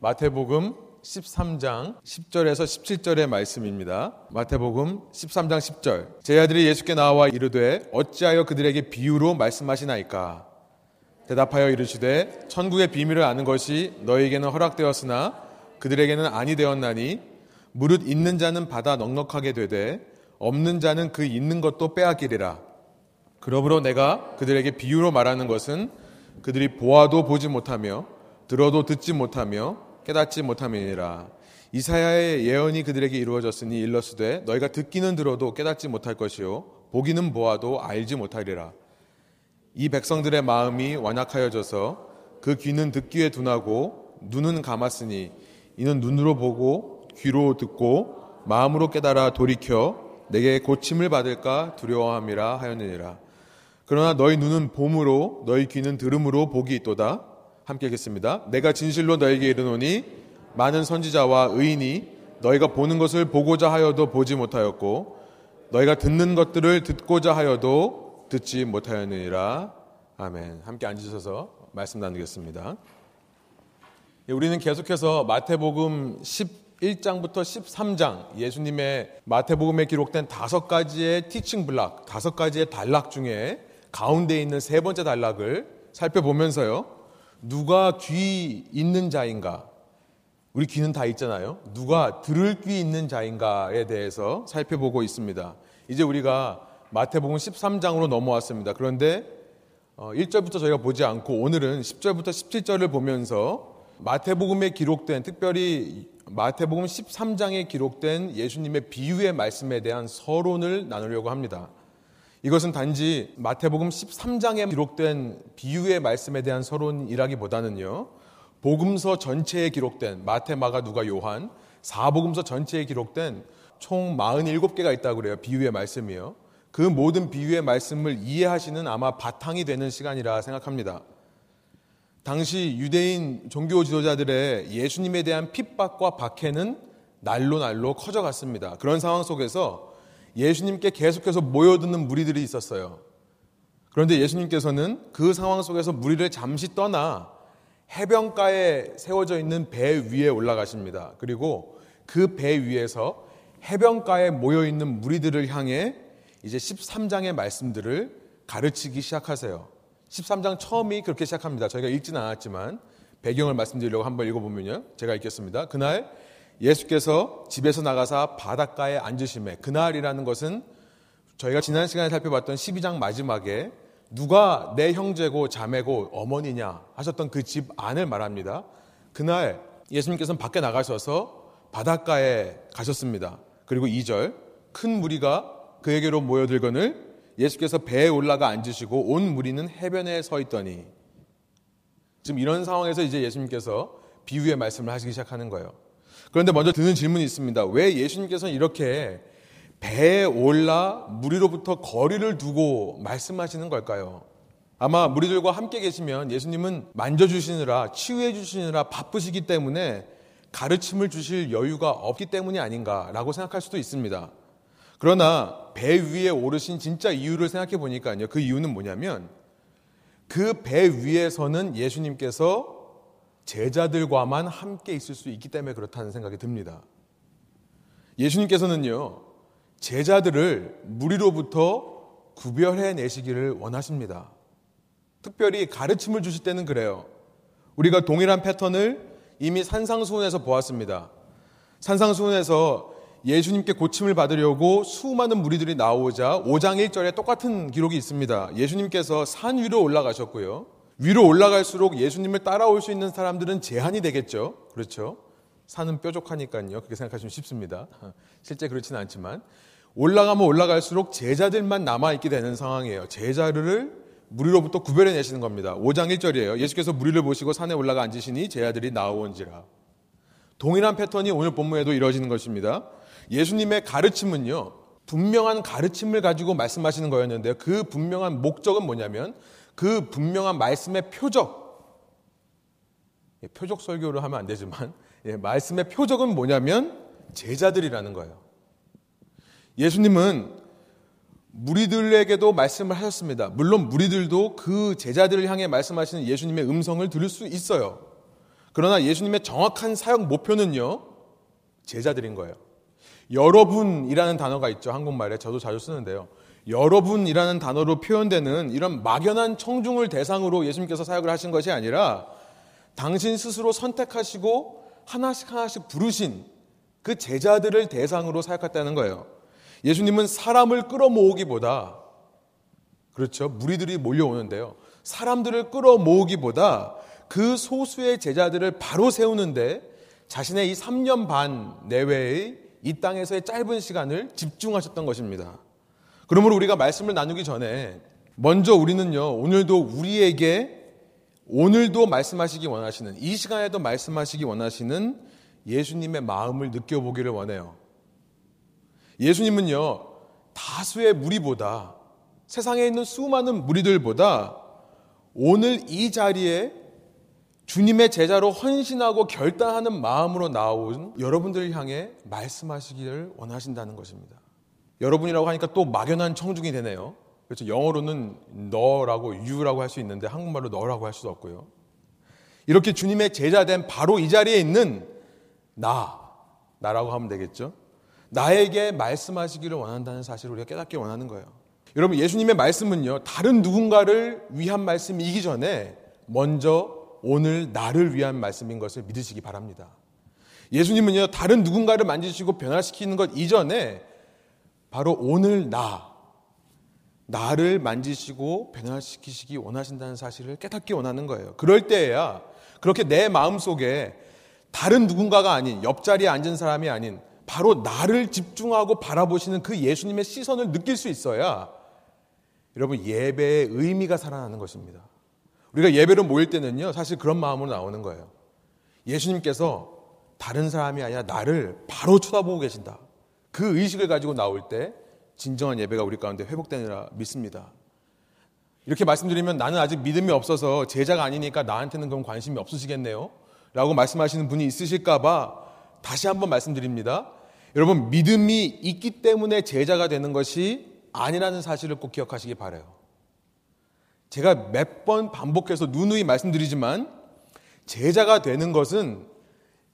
마태복음 13장 10절에서 17절의 말씀입니다. 마태복음 13장 10절. 제 아들이 예수께 나와 이르되 어찌하여 그들에게 비유로 말씀하시나이까? 대답하여 이르시되 천국의 비밀을 아는 것이 너에게는 허락되었으나 그들에게는 아니 되었나니 무릇 있는 자는 받아 넉넉하게 되되 없는 자는 그 있는 것도 빼앗기리라. 그러므로 내가 그들에게 비유로 말하는 것은 그들이 보아도 보지 못하며 들어도 듣지 못하며 깨닫지 못함이니라. 이사야의 예언이 그들에게 이루어졌으니 일러스되 너희가 듣기는 들어도 깨닫지 못할 것이요 보기는 보아도 알지 못하리라. 이 백성들의 마음이 완악하여져서 그 귀는 듣기에 둔하고 눈은 감았으니 이는 눈으로 보고 귀로 듣고 마음으로 깨달아 돌이켜 내게 고침을 받을까 두려워함이라 하였느니라. 그러나 너희 눈은 봄으로 너희 귀는 들음으로 복이 있도다. 함께 읽겠습니다. 내가 진실로 너에게 이르노니 많은 선지자와 의인이 너희가 보는 것을 보고자 하여도 보지 못하였고 너희가 듣는 것들을 듣고자 하여도 듣지 못하였느니라. 아멘. 함께 앉으셔서 말씀 나누겠습니다. 예, 우리는 계속해서 마태복음 11장부터 13장 예수님의 마태복음에 기록된 다섯 가지의 티칭 블락, 다섯 가지의 단락 중에 가운데 있는 세 번째 단락을 살펴보면서요. 누가 귀 있는 자인가? 우리 귀는 다 있잖아요. 누가 들을 귀 있는 자인가에 대해서 살펴보고 있습니다. 이제 우리가 마태복음 13장으로 넘어왔습니다. 그런데 1절부터 어, 저희가 보지 않고 오늘은 10절부터 17절을 보면서 마태복음에 기록된 특별히 마태복음 13장에 기록된 예수님의 비유의 말씀에 대한 서론을 나누려고 합니다. 이것은 단지 마태복음 13장에 기록된 비유의 말씀에 대한 서론이라기보다는요. 복음서 전체에 기록된 마태, 마가, 누가, 요한 사복음서 전체에 기록된 총 47개가 있다고 그래요. 비유의 말씀이요. 그 모든 비유의 말씀을 이해하시는 아마 바탕이 되는 시간이라 생각합니다. 당시 유대인 종교 지도자들의 예수님에 대한 핍박과 박해는 날로 날로 커져갔습니다. 그런 상황 속에서 예수님께 계속해서 모여드는 무리들이 있었어요. 그런데 예수님께서는 그 상황 속에서 무리를 잠시 떠나 해변가에 세워져 있는 배 위에 올라가십니다. 그리고 그 배 위에서 해변가에 모여 있는 무리들을 향해 이제 13장의 말씀들을 가르치기 시작하세요. 13장 처음이 그렇게 시작합니다. 저희가 읽지는 않았지만 배경을 말씀드리려고 한번 읽어보면요. 제가 읽겠습니다. 그날 예수께서 집에서 나가사 바닷가에 앉으심에 그날이라는 것은 저희가 지난 시간에 살펴봤던 12장 마지막에 누가 내 형제고 자매고 어머니냐 하셨던 그 집 안을 말합니다. 그날 예수님께서는 밖에 나가셔서 바닷가에 가셨습니다. 그리고 2절 큰 무리가 그에게로 모여들거늘 예수께서 배에 올라가 앉으시고 온 무리는 해변에 서 있더니 지금 이런 상황에서 이제 예수님께서 비유의 말씀을 하시기 시작하는 거예요. 그런데 먼저 드는 질문이 있습니다. 왜 예수님께서는 이렇게 배에 올라 무리로부터 거리를 두고 말씀하시는 걸까요? 아마 무리들과 함께 계시면 예수님은 만져주시느라 치유해 주시느라 바쁘시기 때문에 가르침을 주실 여유가 없기 때문이 아닌가라고 생각할 수도 있습니다. 그러나 배 위에 오르신 진짜 이유를 생각해 보니까요. 그 이유는 뭐냐면 그 배 위에서는 예수님께서 제자들과만 함께 있을 수 있기 때문에 그렇다는 생각이 듭니다. 예수님께서는요, 제자들을 무리로부터 구별해 내시기를 원하십니다. 특별히 가르침을 주실 때는 그래요. 우리가 동일한 패턴을 이미 산상수훈에서 보았습니다. 산상수훈에서 예수님께 고침을 받으려고 수많은 무리들이 나오자 5장 1절에 똑같은 기록이 있습니다. 예수님께서 산 위로 올라가셨고요. 위로 올라갈수록 예수님을 따라올 수 있는 사람들은 제한이 되겠죠. 그렇죠. 산은 뾰족하니까요. 그렇게 생각하시면 쉽습니다. 실제 그렇지는 않지만 올라가면 올라갈수록 제자들만 남아 있게 되는 상황이에요. 제자를 무리로부터 구별해 내시는 겁니다. 5장 1절이에요. 예수께서 무리를 보시고 산에 올라가 앉으시니 제자들이 나오온지라. 동일한 패턴이 오늘 본문에도 이루어지는 것입니다. 예수님의 가르침은요, 분명한 가르침을 가지고 말씀하시는 거였는데요. 그 분명한 목적은 뭐냐면 그 분명한 말씀의 표적. 예, 표적 설교를 하면 안 되지만, 예, 말씀의 표적은 뭐냐면 제자들이라는 거예요. 예수님은 무리들에게도 말씀을 하셨습니다. 물론 무리들도 그 제자들을 향해 말씀하시는 예수님의 음성을 들을 수 있어요. 그러나 예수님의 정확한 사역 목표는요, 제자들인 거예요. 여러분이라는 단어가 있죠. 한국말에. 저도 자주 쓰는데요. 여러분이라는 단어로 표현되는 이런 막연한 청중을 대상으로 예수님께서 사역을 하신 것이 아니라 당신 스스로 선택하시고 하나씩 하나씩 부르신 그 제자들을 대상으로 사역했다는 거예요. 예수님은 사람을 끌어모으기보다 그렇죠. 무리들이 몰려오는데요. 사람들을 끌어모으기보다 그 소수의 제자들을 바로 세우는데 자신의 이 3년 반 내외의 이 땅에서의 짧은 시간을 집중하셨던 것입니다. 그러므로 우리가 말씀을 나누기 전에 먼저 우리는요, 오늘도 우리에게 오늘도 말씀하시기 원하시는, 이 시간에도 말씀하시기 원하시는 예수님의 마음을 느껴보기를 원해요. 예수님은요, 다수의 무리보다, 세상에 있는 수많은 무리들보다 오늘 이 자리에 주님의 제자로 헌신하고 결단하는 마음으로 나온 여러분들을 향해 말씀하시기를 원하신다는 것입니다. 여러분이라고 하니까 또 막연한 청중이 되네요. 그렇죠. 영어로는 너라고 you라고 할 수 있는데 한국말로 너라고 할 수도 없고요. 이렇게 주님의 제자된 바로 이 자리에 있는 나, 나라고 하면 되겠죠. 나에게 말씀하시기를 원한다는 사실을 우리가 깨닫기 원하는 거예요. 여러분, 예수님의 말씀은요, 다른 누군가를 위한 말씀이기 전에 먼저 오늘 나를 위한 말씀인 것을 믿으시기 바랍니다. 예수님은요, 다른 누군가를 만지시고 변화시키는 것 이전에 바로 오늘 나, 나를 만지시고 변화시키시기 원하신다는 사실을 깨닫기 원하는 거예요. 그럴 때에야 그렇게 내 마음 속에 다른 누군가가 아닌 옆자리에 앉은 사람이 아닌 바로 나를 집중하고 바라보시는 그 예수님의 시선을 느낄 수 있어야 여러분 예배의 의미가 살아나는 것입니다. 우리가 예배로 모일 때는요, 사실 그런 마음으로 나오는 거예요. 예수님께서 다른 사람이 아니라 나를 바로 쳐다보고 계신다. 그 의식을 가지고 나올 때 진정한 예배가 우리 가운데 회복되느라 믿습니다. 이렇게 말씀드리면 나는 아직 믿음이 없어서 제자가 아니니까 나한테는 그런 관심이 없으시겠네요. 라고 말씀하시는 분이 있으실까봐 다시 한번 말씀드립니다. 여러분, 믿음이 있기 때문에 제자가 되는 것이 아니라는 사실을 꼭 기억하시기 바래요. 제가 몇 번 반복해서 누누이 말씀드리지만 제자가 되는 것은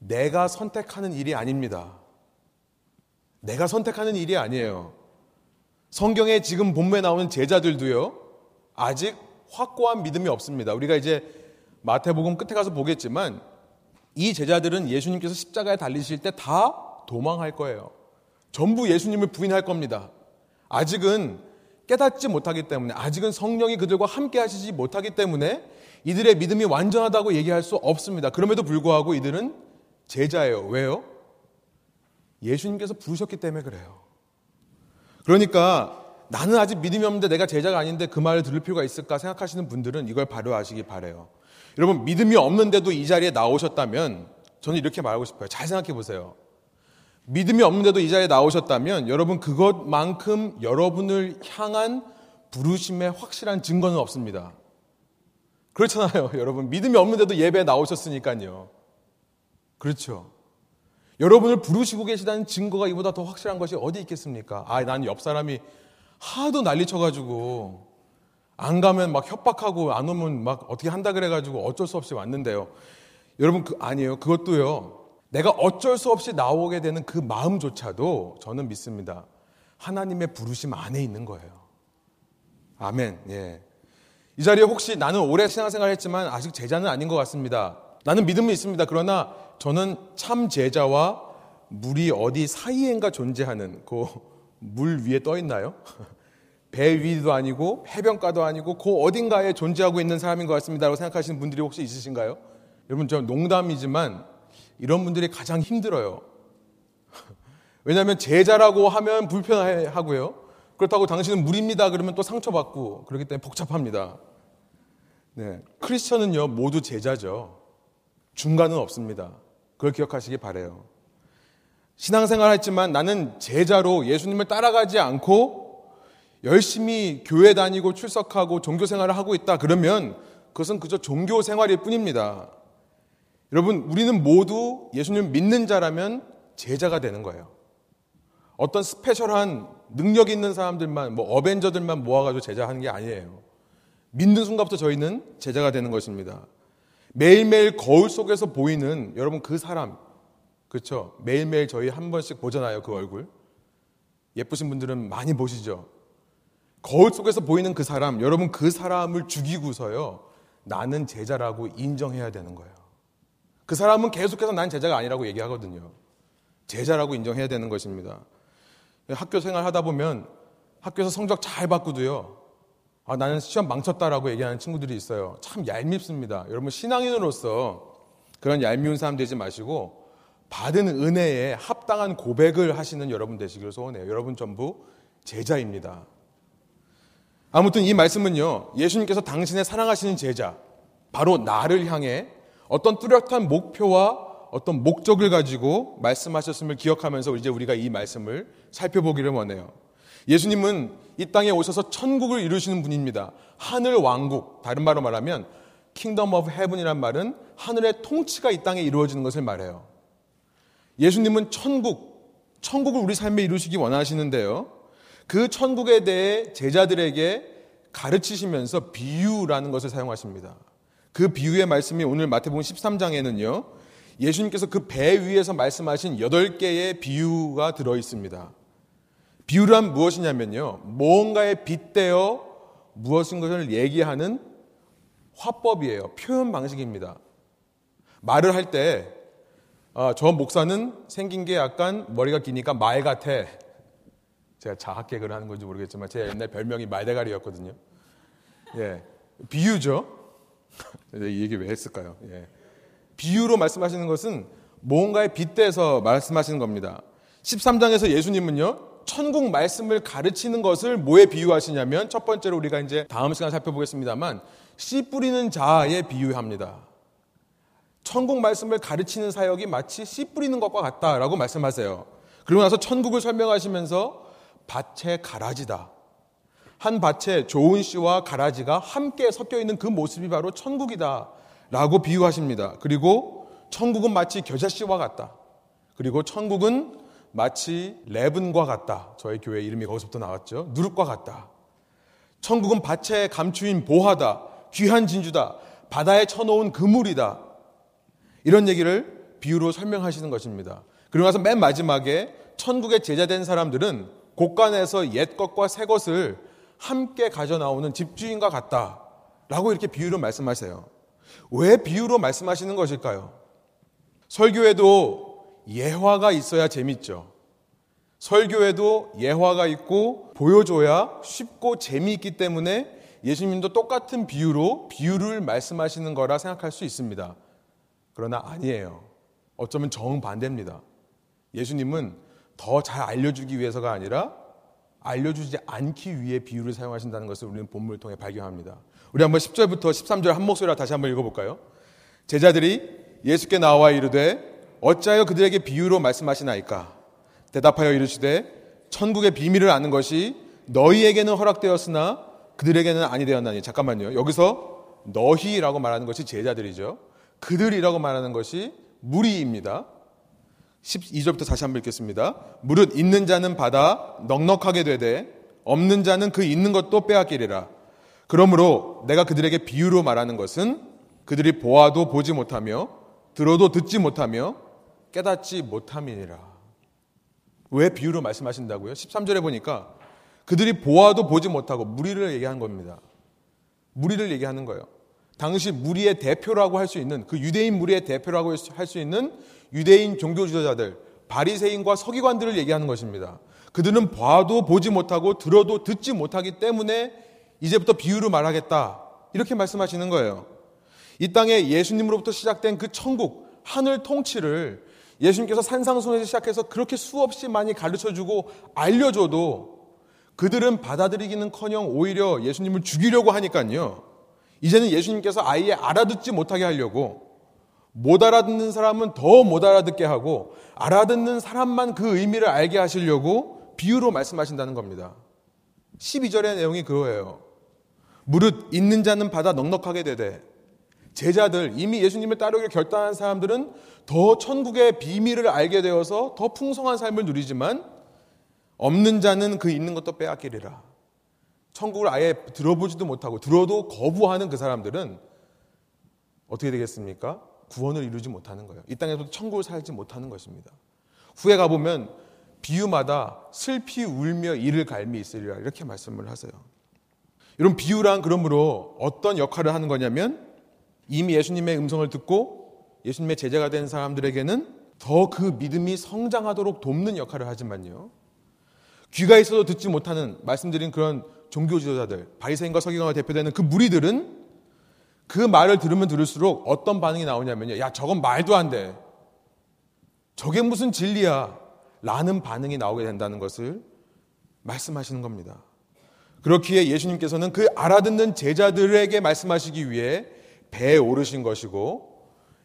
내가 선택하는 일이 아닙니다. 내가 선택하는 일이 아니에요. 성경에 지금 본문에 나오는 제자들도요, 아직 확고한 믿음이 없습니다. 우리가 이제 마태복음 끝에 가서 보겠지만 이 제자들은 예수님께서 십자가에 달리실 때 다 도망할 거예요. 전부 예수님을 부인할 겁니다. 아직은 깨닫지 못하기 때문에 아직은 성령이 그들과 함께 하시지 못하기 때문에 이들의 믿음이 완전하다고 얘기할 수 없습니다. 그럼에도 불구하고 이들은 제자예요. 왜요? 예수님께서 부르셨기 때문에 그래요. 그러니까 나는 아직 믿음이 없는데 내가 제자가 아닌데 그 말을 들을 필요가 있을까 생각하시는 분들은 이걸 바로 아시기 바래요. 여러분 믿음이 없는데도 이 자리에 나오셨다면 저는 이렇게 말하고 싶어요. 잘 생각해 보세요. 믿음이 없는데도 이 자리에 나오셨다면 여러분 그것만큼 여러분을 향한 부르심의 확실한 증거는 없습니다. 그렇잖아요. 여러분 믿음이 없는데도 예배에 나오셨으니까요. 그렇죠. 여러분을 부르시고 계시다는 증거가 이보다 더 확실한 것이 어디 있겠습니까? 아, 난 옆 사람이 하도 난리 쳐가지고 안 가면 막 협박하고 안 오면 막 어떻게 한다 그래가지고 어쩔 수 없이 왔는데요. 여러분 그 아니에요. 그것도요. 내가 어쩔 수 없이 나오게 되는 그 마음조차도 저는 믿습니다. 하나님의 부르심 안에 있는 거예요. 아멘. 예. 이 자리에 혹시 나는 오래 신앙생활 했지만 아직 제자는 아닌 것 같습니다. 나는 믿음이 있습니다. 그러나 저는 참 제자와 물이 어디 사이엔가 존재하는 그 물 위에 떠 있나요? 배 위도 아니고 해변가도 아니고 그 어딘가에 존재하고 있는 사람인 것 같습니다라고 생각하시는 분들이 혹시 있으신가요? 여러분 저 농담이지만 이런 분들이 가장 힘들어요. 왜냐하면 제자라고 하면 불편하고요. 그렇다고 당신은 물입니다. 그러면 또 상처받고 그렇기 때문에 복잡합니다. 네. 크리스천은요, 모두 제자죠. 중간은 없습니다. 그걸 기억하시기 바래요. 신앙생활 했지만 나는 제자로 예수님을 따라가지 않고 열심히 교회 다니고 출석하고 종교 생활을 하고 있다. 그러면 그것은 그저 종교 생활일 뿐입니다. 여러분, 우리는 모두 예수님 믿는 자라면 제자가 되는 거예요. 어떤 스페셜한 능력 있는 사람들만, 뭐 어벤져들만 모아가지고 제자 하는 게 아니에요. 믿는 순간부터 저희는 제자가 되는 것입니다. 매일매일 거울 속에서 보이는 여러분 그 사람, 그렇죠? 매일매일 저희 한 번씩 보잖아요, 그 얼굴. 예쁘신 분들은 많이 보시죠? 거울 속에서 보이는 그 사람, 여러분 그 사람을 죽이고서요, 나는 제자라고 인정해야 되는 거예요. 그 사람은 계속해서 난 제자가 아니라고 얘기하거든요. 제자라고 인정해야 되는 것입니다. 학교 생활 하다 보면 학교에서 성적 잘 받고도요, 아, 나는 시험 망쳤다라고 얘기하는 친구들이 있어요. 참 얄밉습니다. 여러분, 신앙인으로서 그런 얄미운 사람 되지 마시고, 받은 은혜에 합당한 고백을 하시는 여러분 되시기를 소원해요. 여러분 전부 제자입니다. 아무튼 이 말씀은요, 예수님께서 당신의 사랑하시는 제자, 바로 나를 향해 어떤 뚜렷한 목표와 어떤 목적을 가지고 말씀하셨음을 기억하면서 이제 우리가 이 말씀을 살펴보기를 원해요. 예수님은 이 땅에 오셔서 천국을 이루시는 분입니다. 하늘 왕국, 다른 말로 말하면 Kingdom of Heaven이란 말은 하늘의 통치가 이 땅에 이루어지는 것을 말해요. 예수님은 천국, 천국을 우리 삶에 이루시기 원하시는데요. 그 천국에 대해 제자들에게 가르치시면서 비유라는 것을 사용하십니다. 그 비유의 말씀이 오늘 마태복음 13장에는요. 예수님께서 그 배 위에서 말씀하신 8개의 비유가 들어 있습니다. 비유란 무엇이냐면요. 뭔가에 빗대어 무엇인 것을 얘기하는 화법이에요. 표현 방식입니다. 말을 할 때, 아, 저 목사는 생긴 게 약간 머리가 기니까 말 같아. 제가 자학개그를 하는 건지 모르겠지만 제 옛날 별명이 말대가리였거든요. 예. 비유죠. 이 얘기 왜 했을까요? 예. 비유로 말씀하시는 것은 뭔가에 빗대서 말씀하시는 겁니다. 13장에서 예수님은요, 천국 말씀을 가르치는 것을 뭐에 비유하시냐면 첫 번째로 우리가 이제 다음 시간 살펴보겠습니다만 씨 뿌리는 자에 비유합니다. 천국 말씀을 가르치는 사역이 마치 씨 뿌리는 것과 같다라고 말씀하세요. 그리고 나서 천국을 설명하시면서 밭의 가라지다. 한 밭에 좋은 씨와 가라지가 함께 섞여 있는 그 모습이 바로 천국이다. 라고 비유하십니다. 그리고 천국은 마치 겨자씨와 같다. 그리고 천국은 마치 레븐과 같다. 저희 교회 이름이 거기서부터 나왔죠. 누룩과 같다. 천국은 밭에 감추인 보하다. 귀한 진주다. 바다에 쳐놓은 그물이다. 이런 얘기를 비유로 설명하시는 것입니다. 그리고 나서 맨 마지막에 천국에 제자된 사람들은 곳간에서 옛 것과 새 것을 함께 가져 나오는 집주인과 같다. 라고 이렇게 비유로 말씀하세요. 왜 비유로 말씀하시는 것일까요? 설교에도 예화가 있어야 재밌죠. 설교에도 예화가 있고 보여줘야 쉽고 재미있기 때문에 예수님도 똑같은 비유로 비유를 말씀하시는 거라 생각할 수 있습니다. 그러나 아니에요. 어쩌면 정반대입니다. 예수님은 더 잘 알려주기 위해서가 아니라 알려주지 않기 위해 비유를 사용하신다는 것을 우리는 본문을 통해 발견합니다. 우리 한번 10절부터 13절 한 목소리로 다시 한번 읽어볼까요? 제자들이 예수께 나와 이르되 어찌하여 그들에게 비유로 말씀하시나이까? 대답하여 이르시되 천국의 비밀을 아는 것이 너희에게는 허락되었으나 그들에게는 아니 되었나니. 잠깐만요. 여기서 너희라고 말하는 것이 제자들이죠. 그들이라고 말하는 것이 무리입니다. 12절부터 다시 한번 읽겠습니다. 무릇 있는 자는 받아 넉넉하게 되되 없는 자는 그 있는 것도 빼앗기리라. 그러므로 내가 그들에게 비유로 말하는 것은 그들이 보아도 보지 못하며 들어도 듣지 못하며 깨닫지 못함이니라. 왜 비유로 말씀하신다고요? 13절에 보니까 그들이 보아도 보지 못하고 무리를 얘기한 겁니다. 무리를 얘기하는 거예요. 당시 무리의 대표라고 할 수 있는 그 유대인 무리의 대표라고 할 수 있는 유대인 종교 지도자들, 바리새인과 서기관들을 얘기하는 것입니다. 그들은 봐도 보지 못하고 들어도 듣지 못하기 때문에 이제부터 비유로 말하겠다. 이렇게 말씀하시는 거예요. 이 땅에 예수님으로부터 시작된 그 천국, 하늘 통치를 예수님께서 산상순에서 시작해서 그렇게 수없이 많이 가르쳐 주고 알려줘도 그들은 받아들이기는 커녕 오히려 예수님을 죽이려고 하니까요. 이제는 예수님께서 아예 알아듣지 못하게 하려고 못 알아듣는 사람은 더 못 알아듣게 하고 알아듣는 사람만 그 의미를 알게 하시려고 비유로 말씀하신다는 겁니다. 12절의 내용이 그거예요. 무릇 있는 자는 받아 넉넉하게 되되 제자들, 이미 예수님을 따르기로 결단한 사람들은 더 천국의 비밀을 알게 되어서 더 풍성한 삶을 누리지만 없는 자는 그 있는 것도 빼앗기리라. 천국을 아예 들어보지도 못하고 들어도 거부하는 그 사람들은 어떻게 되겠습니까? 구원을 이루지 못하는 거예요. 이 땅에서도 천국을 살지 못하는 것입니다. 후에 가보면 비유마다 슬피 울며 이를 갈미 있으리라 이렇게 말씀을 하세요. 이런 비유란 그러므로 어떤 역할을 하는 거냐면 이미 예수님의 음성을 듣고 예수님의 제자가 된 사람들에게는 더 그 믿음이 성장하도록 돕는 역할을 하지만요. 귀가 있어도 듣지 못하는 말씀드린 그런 종교 지도자들, 바리새인과 서기관과 대표되는 그 무리들은 그 말을 들으면 들을수록 어떤 반응이 나오냐면요. 야, 저건 말도 안 돼. 저게 무슨 진리야. 라는 반응이 나오게 된다는 것을 말씀하시는 겁니다. 그렇기에 예수님께서는 그 알아듣는 제자들에게 말씀하시기 위해 배에 오르신 것이고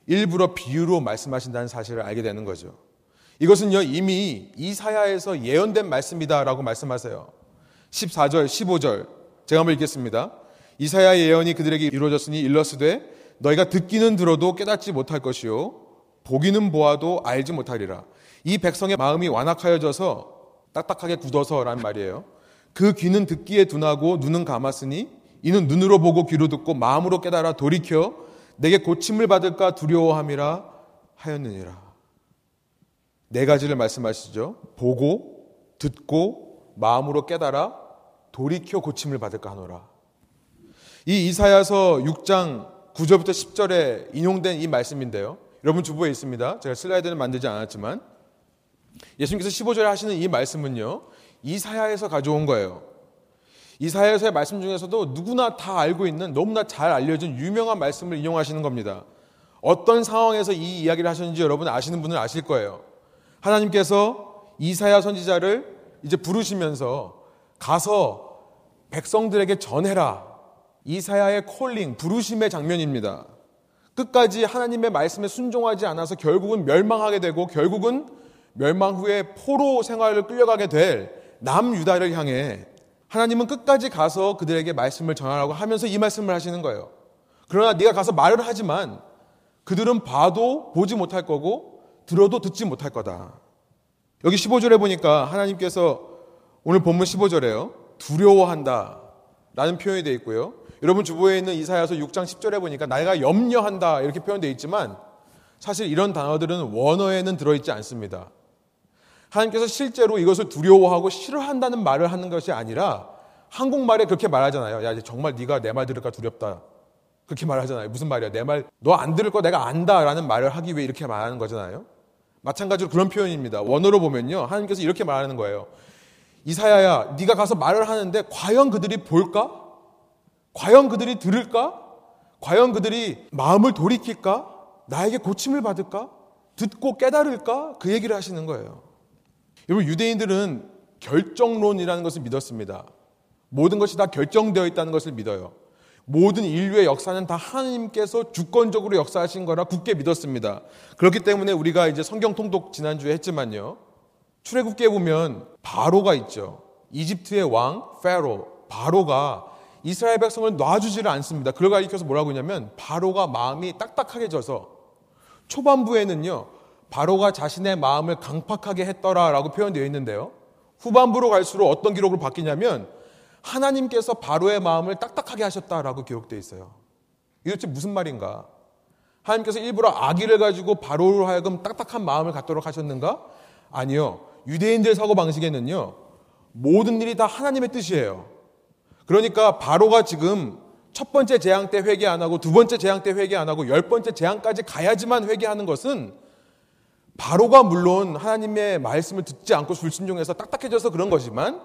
일부러 비유로 말씀하신다는 사실을 알게 되는 거죠. 이것은요, 이미 이사야에서 예언된 말씀이다라고 말씀하세요. 14절, 15절. 제가 한번 읽겠습니다. 이사야의 예언이 그들에게 이루어졌으니 일러스되 너희가 듣기는 들어도 깨닫지 못할 것이요 보기는 보아도 알지 못하리라. 이 백성의 마음이 완악하여져서 딱딱하게 굳어서라는 말이에요. 그 귀는 듣기에 둔하고 눈은 감았으니 이는 눈으로 보고 귀로 듣고 마음으로 깨달아 돌이켜 내게 고침을 받을까 두려워함이라 하였느니라. 네 가지를 말씀하시죠. 보고 듣고 마음으로 깨달아 돌이켜 고침을 받을까 하노라. 이 이사야서 6장 9절부터 10절에 인용된 이 말씀인데요. 여러분 주부에 있습니다. 제가 슬라이드는 만들지 않았지만 예수님께서 15절에 하시는 이 말씀은요. 이사야에서 가져온 거예요. 이사야서의 말씀 중에서도 누구나 다 알고 있는 너무나 잘 알려진 유명한 말씀을 인용하시는 겁니다. 어떤 상황에서 이 이야기를 하셨는지 여러분 아시는 분은 아실 거예요. 하나님께서 이사야 선지자를 이제 부르시면서 가서 백성들에게 전해라. 이사야의 콜링, 부르심의 장면입니다. 끝까지 하나님의 말씀에 순종하지 않아서 결국은 멸망하게 되고 결국은 멸망 후에 포로 생활을 끌려가게 될 남유다를 향해 하나님은 끝까지 가서 그들에게 말씀을 전하라고 하면서 이 말씀을 하시는 거예요. 그러나 네가 가서 말을 하지만 그들은 봐도 보지 못할 거고 들어도 듣지 못할 거다. 여기 15절에 보니까 하나님께서 오늘 본문 15절에요. 두려워한다. 라는 표현이 되어 있고요. 여러분 주보에 있는 이사야서 6장 10절에 보니까 내가 염려한다. 이렇게 표현되어 있지만 사실 이런 단어들은 원어에는 들어있지 않습니다. 하나님께서 실제로 이것을 두려워하고 싫어한다는 말을 하는 것이 아니라 한국말에 그렇게 말하잖아요. 야, 정말 네가 내 말 들을까 두렵다. 그렇게 말하잖아요. 무슨 말이야? 내 말 너 안 들을 거 내가 안다라는 말을 하기 위해 이렇게 말하는 거잖아요. 마찬가지로 그런 표현입니다. 원어로 보면요. 하나님께서 이렇게 말하는 거예요. 이사야야, 네가 가서 말을 하는데 과연 그들이 볼까? 과연 그들이 들을까? 과연 그들이 마음을 돌이킬까? 나에게 고침을 받을까? 듣고 깨달을까? 그 얘기를 하시는 거예요. 여러분 유대인들은 결정론이라는 것을 믿었습니다. 모든 것이 다 결정되어 있다는 것을 믿어요. 모든 인류의 역사는 다 하나님께서 주권적으로 역사하신 거라 굳게 믿었습니다. 그렇기 때문에 우리가 이제 성경 통독 지난주에 했지만요. 출애굽기에 보면 바로가 있죠. 이집트의 왕 페로 바로가 이스라엘 백성을 놔주지를 않습니다. 그걸 가리켜서 뭐라고 하냐면 바로가 마음이 딱딱하게 져서 초반부에는요. 바로가 자신의 마음을 강팍하게 했더라라고 표현되어 있는데요. 후반부로 갈수록 어떤 기록으로 바뀌냐면 하나님께서 바로의 마음을 딱딱하게 하셨다라고 기록되어 있어요. 이게 도대체 무슨 말인가? 하나님께서 일부러 아기를 가지고 바로로 하여금 딱딱한 마음을 갖도록 하셨는가? 아니요. 유대인들 사고 방식에는요. 모든 일이 다 하나님의 뜻이에요. 그러니까 바로가 지금 첫 번째 재앙 때 회개 안 하고 두 번째 재앙 때 회개 안 하고 열 번째 재앙까지 가야지만 회개하는 것은 바로가 물론 하나님의 말씀을 듣지 않고 불순종해서 딱딱해져서 그런 거지만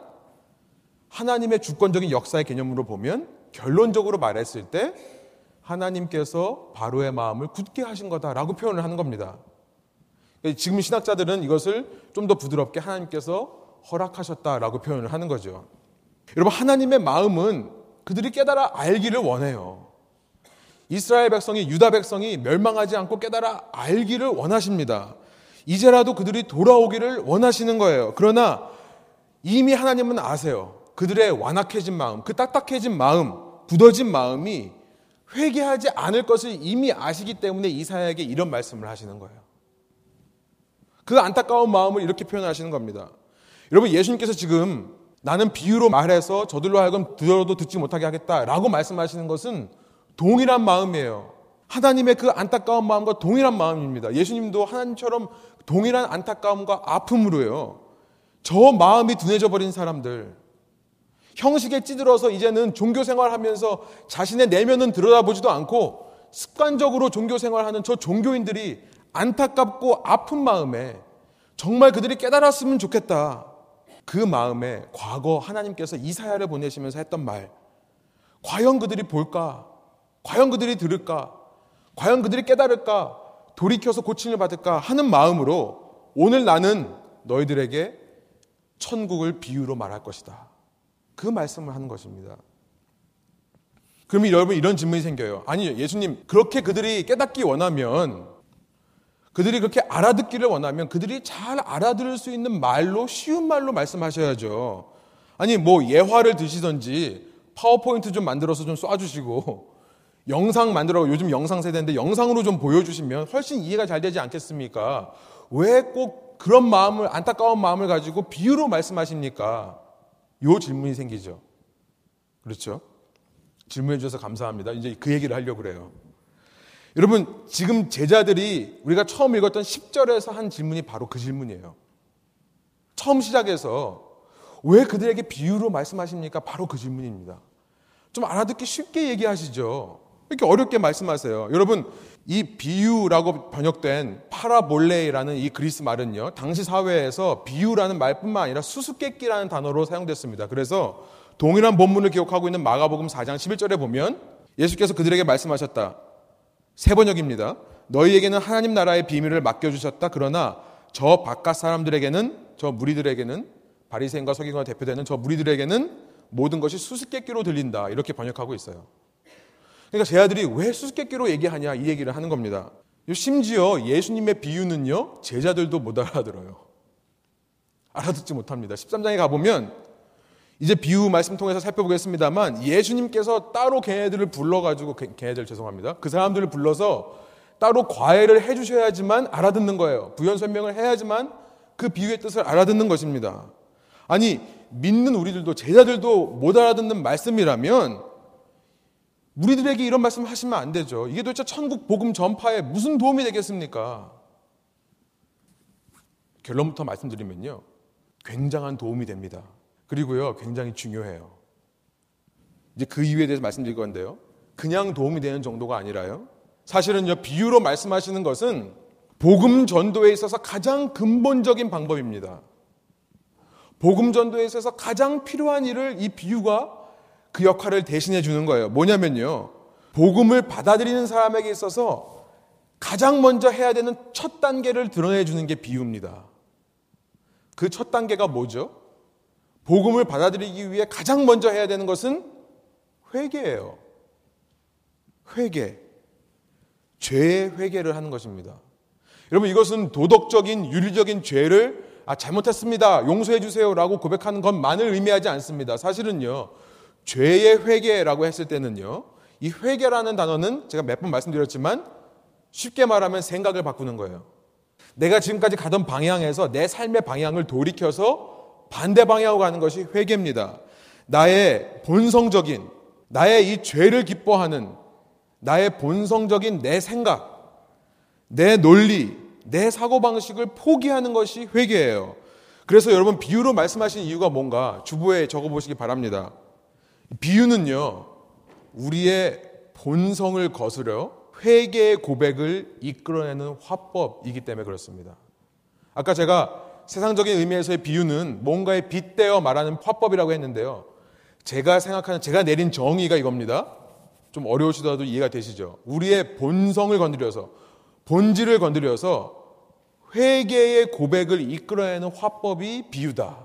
하나님의 주권적인 역사의 개념으로 보면 결론적으로 말했을 때 하나님께서 바로의 마음을 굳게 하신 거다라고 표현을 하는 겁니다. 지금 신학자들은 이것을 좀 더 부드럽게 하나님께서 허락하셨다라고 표현을 하는 거죠. 여러분, 하나님의 마음은 그들이 깨달아 알기를 원해요. 이스라엘 백성이, 유다 백성이 멸망하지 않고 깨달아 알기를 원하십니다. 이제라도 그들이 돌아오기를 원하시는 거예요. 그러나 이미 하나님은 아세요. 그들의 완악해진 마음, 그 딱딱해진 마음, 굳어진 마음이 회개하지 않을 것을 이미 아시기 때문에 이사야에게 이런 말씀을 하시는 거예요. 그 안타까운 마음을 이렇게 표현하시는 겁니다. 여러분, 예수님께서 지금 나는 비유로 말해서 저들로 하여금 들어도 듣지 못하게 하겠다라고 말씀하시는 것은 동일한 마음이에요. 하나님의 그 안타까운 마음과 동일한 마음입니다. 예수님도 하나님처럼 동일한 안타까움과 아픔으로요. 저 마음이 둔해져 버린 사람들. 형식에 찌들어서 이제는 종교 생활하면서 자신의 내면은 들여다보지도 않고 습관적으로 종교 생활하는 저 종교인들이 안타깝고 아픈 마음에 정말 그들이 깨달았으면 좋겠다. 그 마음에 과거 하나님께서 이사야를 보내시면서 했던 말. 과연 그들이 볼까? 과연 그들이 들을까? 과연 그들이 깨달을까? 돌이켜서 고침을 받을까? 하는 마음으로 오늘 나는 너희들에게 천국을 비유로 말할 것이다. 그 말씀을 하는 것입니다. 그러면 여러분 이런 질문이 생겨요. 아니, 예수님, 그렇게 그들이 깨닫기 원하면, 그들이 그렇게 알아듣기를 원하면 그들이 잘 알아들을 수 있는 말로, 쉬운 말로 말씀하셔야죠. 아니, 뭐 예화를 드시던지, 파워포인트 좀 만들어서 좀 쏴주시고, 영상 만들어, 요즘 영상 세대인데 영상으로 좀 보여주시면 훨씬 이해가 잘 되지 않겠습니까? 왜 꼭 그런 마음을, 안타까운 마음을 가지고 비유로 말씀하십니까? 요 질문이 생기죠. 그렇죠? 질문해 주셔서 감사합니다. 이제 그 얘기를 하려고 그래요. 여러분, 지금 제자들이 우리가 처음 읽었던 10절에서 한 질문이 바로 그 질문이에요. 처음 시작해서 왜 그들에게 비유로 말씀하십니까? 바로 그 질문입니다. 좀 알아듣기 쉽게 얘기하시죠. 이렇게 어렵게 말씀하세요. 여러분, 이 비유라고 번역된 파라볼레이라는 이 그리스 말은요, 당시 사회에서 비유라는 말뿐만 아니라 수수께끼라는 단어로 사용됐습니다. 그래서 동일한 본문을 기록하고 있는 마가복음 4장 11절에 보면 예수께서 그들에게 말씀하셨다. 세 번역입니다. 너희에게는 하나님 나라의 비밀을 맡겨주셨다. 그러나 저 바깥 사람들에게는 저 무리들에게는 바리새인과 서기관과 대표되는 저 무리들에게는 모든 것이 수수께끼로 들린다. 이렇게 번역하고 있어요. 그러니까 제 아들이 왜 수수께끼로 얘기하냐 이 얘기를 하는 겁니다. 심지어 예수님의 비유는요 제자들도 못 알아들어요. 알아듣지 못합니다. 13장에 가보면 이제 비유 말씀 통해서 살펴보겠습니다만 예수님께서 따로 걔네들을 불러가지고 걔네들 죄송합니다. 그 사람들을 불러서 따로 과외를 해주셔야지만 알아듣는 거예요. 부연 설명을 해야지만 그 비유의 뜻을 알아듣는 것입니다. 아니 믿는 우리들도 제자들도 못 알아듣는 말씀이라면 우리들에게 이런 말씀 하시면 안 되죠. 이게 도대체 천국 복음 전파에 무슨 도움이 되겠습니까? 결론부터 말씀드리면요. 굉장한 도움이 됩니다. 그리고요, 굉장히 중요해요. 이제 그 이유에 대해서 말씀드릴 건데요. 그냥 도움이 되는 정도가 아니라요. 사실은요, 비유로 말씀하시는 것은 복음 전도에 있어서 가장 근본적인 방법입니다. 복음 전도에 있어서 가장 필요한 일을 이 비유가 그 역할을 대신해 주는 거예요. 뭐냐면요. 복음을 받아들이는 사람에게 있어서 가장 먼저 해야 되는 첫 단계를 드러내 주는 게 비유입니다. 그 첫 단계가 뭐죠? 복음을 받아들이기 위해 가장 먼저 해야 되는 것은 회개예요. 회개. 죄의 회개를 하는 것입니다. 여러분 이것은 도덕적인 윤리적인 죄를 아 잘못했습니다. 용서해 주세요라고 고백하는 것만을 의미하지 않습니다. 사실은요. 죄의 회개라고 했을 때는요. 이 회개라는 단어는 제가 몇 번 말씀드렸지만 쉽게 말하면 생각을 바꾸는 거예요. 내가 지금까지 가던 방향에서 내 삶의 방향을 돌이켜서 반대 방향으로 가는 것이 회개입니다. 나의 본성적인, 나의 이 죄를 기뻐하는 나의 본성적인 내 생각, 내 논리, 내 사고방식을 포기하는 것이 회개예요. 그래서 여러분 비유로 말씀하신 이유가 뭔가 주부에 적어보시기 바랍니다. 비유는요, 우리의 본성을 거스려 회개의 고백을 이끌어내는 화법이기 때문에 그렇습니다. 아까 제가 세상적인 의미에서의 비유는 뭔가에 빗대어 말하는 화법이라고 했는데요. 제가 생각하는, 제가 내린 정의가 이겁니다. 좀 어려우시더라도 이해가 되시죠? 우리의 본성을 건드려서, 본질을 건드려서 회개의 고백을 이끌어내는 화법이 비유다.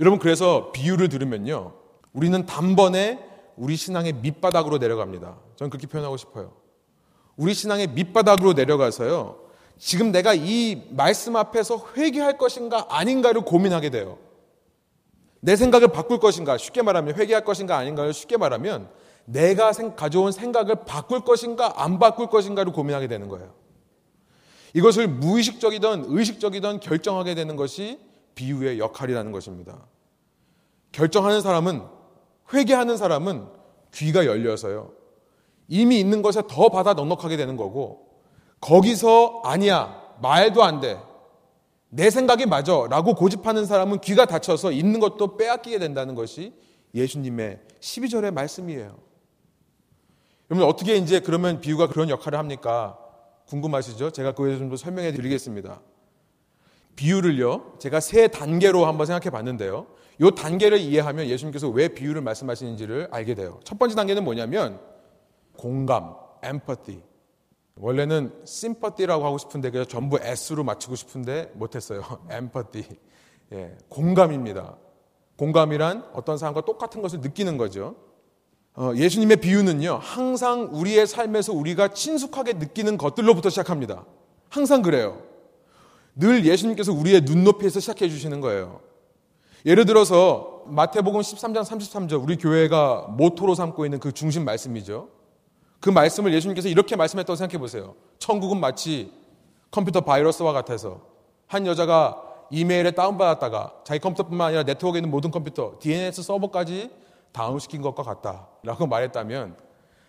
여러분, 그래서 비유를 들으면요. 우리는 단번에 우리 신앙의 밑바닥으로 내려갑니다. 저는 그렇게 표현하고 싶어요. 우리 신앙의 밑바닥으로 내려가서요. 지금 내가 이 말씀 앞에서 회개할 것인가 아닌가를 고민하게 돼요. 내 생각을 바꿀 것인가 쉽게 말하면 회개할 것인가 아닌가를 쉽게 말하면 내가 가져온 생각을 바꿀 것인가 안 바꿀 것인가를 고민하게 되는 거예요. 이것을 무의식적이든 의식적이든 결정하게 되는 것이 비유의 역할이라는 것입니다. 결정하는 사람은 회개하는 사람은 귀가 열려서요. 이미 있는 것에 더 받아 넉넉하게 되는 거고 거기서 아니야 말도 안 돼. 내 생각이 맞아 라고 고집하는 사람은 귀가 닫혀서 있는 것도 빼앗기게 된다는 것이 예수님의 12절의 말씀이에요. 여러분 어떻게 이제 그러면 비유가 그런 역할을 합니까? 궁금하시죠? 제가 그에 좀더 설명해 드리겠습니다. 비유를요, 제가 세 단계로 한번 생각해 봤는데요. 이 단계를 이해하면 예수님께서 왜 비유를 말씀하시는지를 알게 돼요. 첫 번째 단계는 뭐냐면 공감, empathy. 원래는 sympathy라고 하고 싶은데 그래서 전부 S로 맞추고 싶은데 못했어요. empathy. 예, 공감입니다. 공감이란 어떤 사람과 똑같은 것을 느끼는 거죠. 어, 예수님의 비유는요, 항상 우리의 삶에서 우리가 친숙하게 느끼는 것들로부터 시작합니다. 항상 그래요. 늘 예수님께서 우리의 눈높이에서 시작해 주시는 거예요. 예를 들어서 마태복음 13장 33절 우리 교회가 모토로 삼고 있는 그 중심 말씀이죠. 그 말씀을 예수님께서 이렇게 말씀했다고 생각해 보세요. 천국은 마치 컴퓨터 바이러스와 같아서 한 여자가 이메일에 다운받았다가 자기 컴퓨터뿐만 아니라 네트워크에 있는 모든 컴퓨터, DNS 서버까지 다운시킨 것과 같다. 라고 말했다면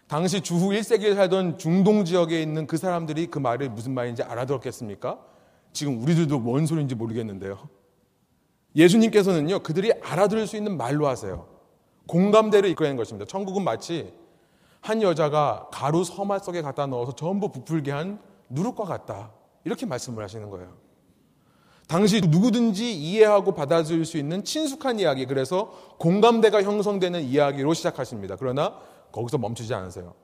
당시 주후 1세기에 살던 중동 지역에 있는 그 사람들이 그 말이 무슨 말인지 알아들었겠습니까? 지금 우리들도 뭔 소리인지 모르겠는데요. 예수님께서는요, 그들이 알아들을 수 있는 말로 하세요. 공감대를 이끌어낸 것입니다. 천국은 마치 한 여자가 가루 서말 속에 갖다 넣어서 전부 부풀게 한 누룩과 같다. 이렇게 말씀을 하시는 거예요. 당시 누구든지 이해하고 받아들일 수 있는 친숙한 이야기, 그래서 공감대가 형성되는 이야기로 시작하십니다. 그러나 거기서 멈추지 않으세요.